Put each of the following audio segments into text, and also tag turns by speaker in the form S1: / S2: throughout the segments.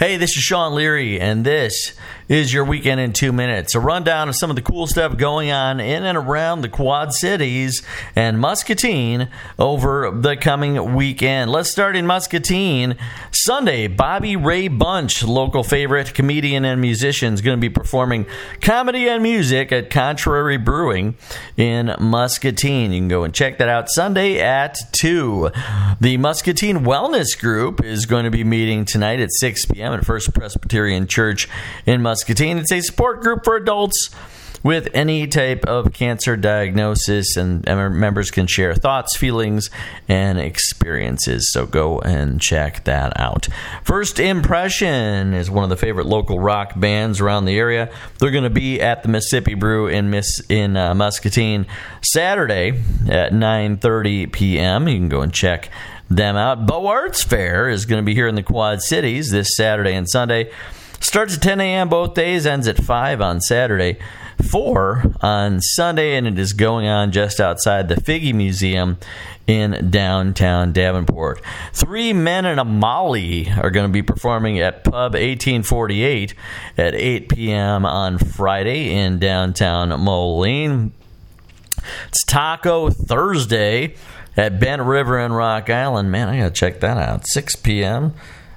S1: Hey, this is Sean Leary, and this is your weekend in two minutes. A rundown of some of the cool stuff going on in and around the Quad Cities and Muscatine over the coming weekend. Let's start in Muscatine. Sunday, Bobby Ray Bunch, local favorite comedian and musician, is going to be performing comedy and music at Contrary Brewing in Muscatine. You can go and check that out Sunday at 2. The Muscatine Wellness Group is going to be meeting tonight at 6 p.m. at First Presbyterian Church in Muscatine. It's a support group for adults with any type of cancer diagnosis, and members can share thoughts, feelings, and experiences. So go and check that out. First Impression is one of the favorite local rock bands around the area. They're going to be at the Mississippi Brew in Miss in uh, Muscatine Saturday at 9:30 p.m. You can go and check them out. Beaux Arts Fair is going to be here in the Quad Cities this Saturday and Sunday. Starts at 10 a.m. both days, ends at 5 on Saturday, 4 on Sunday, and it is going on just outside the Figge Museum in downtown Davenport. Three Men and a Molly are going to be performing at Pub 1848 at 8 p.m. on Friday in downtown Moline. It's Taco Thursday at Bent River and Rock Island. Man, I got to check that out. 6 p.m.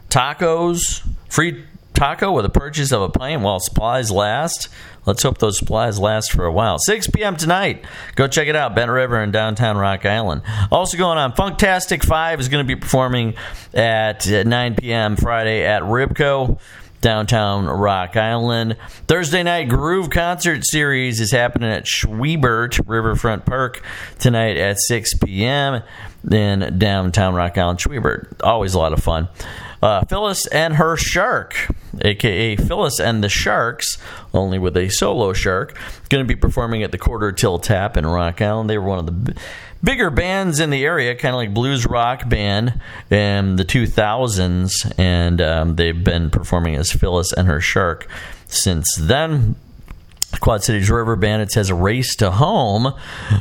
S1: Tacos, free taco with a purchase of a pint while supplies last. Let's hope those supplies last for a while. 6 p.m. tonight. Go check it out. Bent River in downtown Rock Island. Also going on, Funktastic 5 is going to be performing at 9 p.m. Friday at Ribco downtown Rock Island. Thursday night Groove concert series is happening at Schwiebert Riverfront Park tonight at 6 p.m. in downtown Rock Island. Schwiebert, always a lot of fun. Uh, Phyllis and her shark, aka Phyllis and the Sharks, only with a solo shark, going to be performing at the Quarter Till Tap in Rock Island. They were one of the b- bigger bands in the area, kind of like blues rock band in the 2000s, and um, they've been performing as Phyllis and her shark since then. Quad Cities River Bandits has a race to home,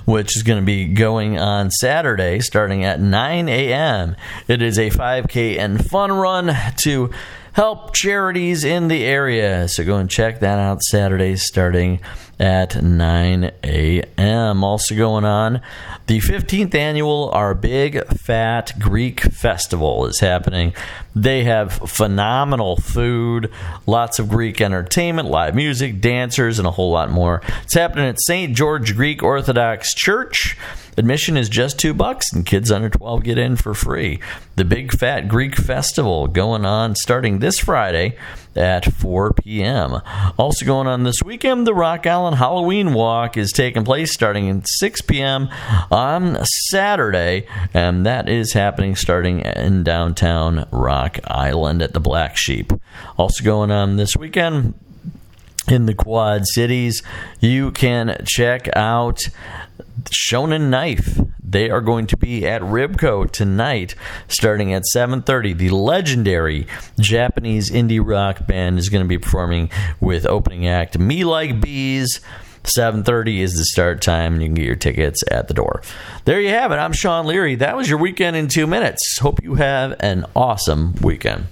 S1: which is going to be going on Saturday starting at 9 a.m. It is a 5K and fun run to help charities in the area. So go and check that out Saturday starting at 9 a.m. Also going on, the 15th annual Our Big Fat Greek Festival is happening. They have phenomenal food, lots of Greek entertainment, live music, dancers, and a whole lot more. It's happening at St. George Greek Orthodox Church. Admission is just two bucks, and kids under 12 get in for free. The Big Fat Greek Festival going on starting this Friday at 4 p.m. Also going on this weekend, the Rock Island Halloween Walk is taking place starting at 6 p.m. on Saturday, and that is happening starting in downtown Rock Island at the Black Sheep. Also going on this weekend, in the Quad Cities. You can check out Shonen Knife. They are going to be at Ribco tonight, starting at 7:30. The legendary Japanese indie rock band is going to be performing with opening act Me Like Bees. 7:30 is the start time, and you can get your tickets at the door. There you have it. I'm Sean Leary. That was your weekend in two minutes. Hope you have an awesome weekend.